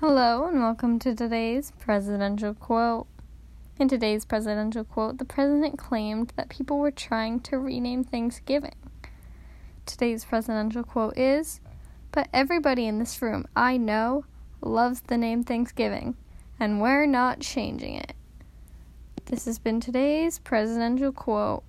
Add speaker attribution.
Speaker 1: Hello, and welcome to today's presidential quote. In today's presidential quote, the president claimed that people were trying to rename Thanksgiving. Today's presidential quote is But everybody in this room I know loves the name Thanksgiving, and we're not changing it. This has been today's presidential quote.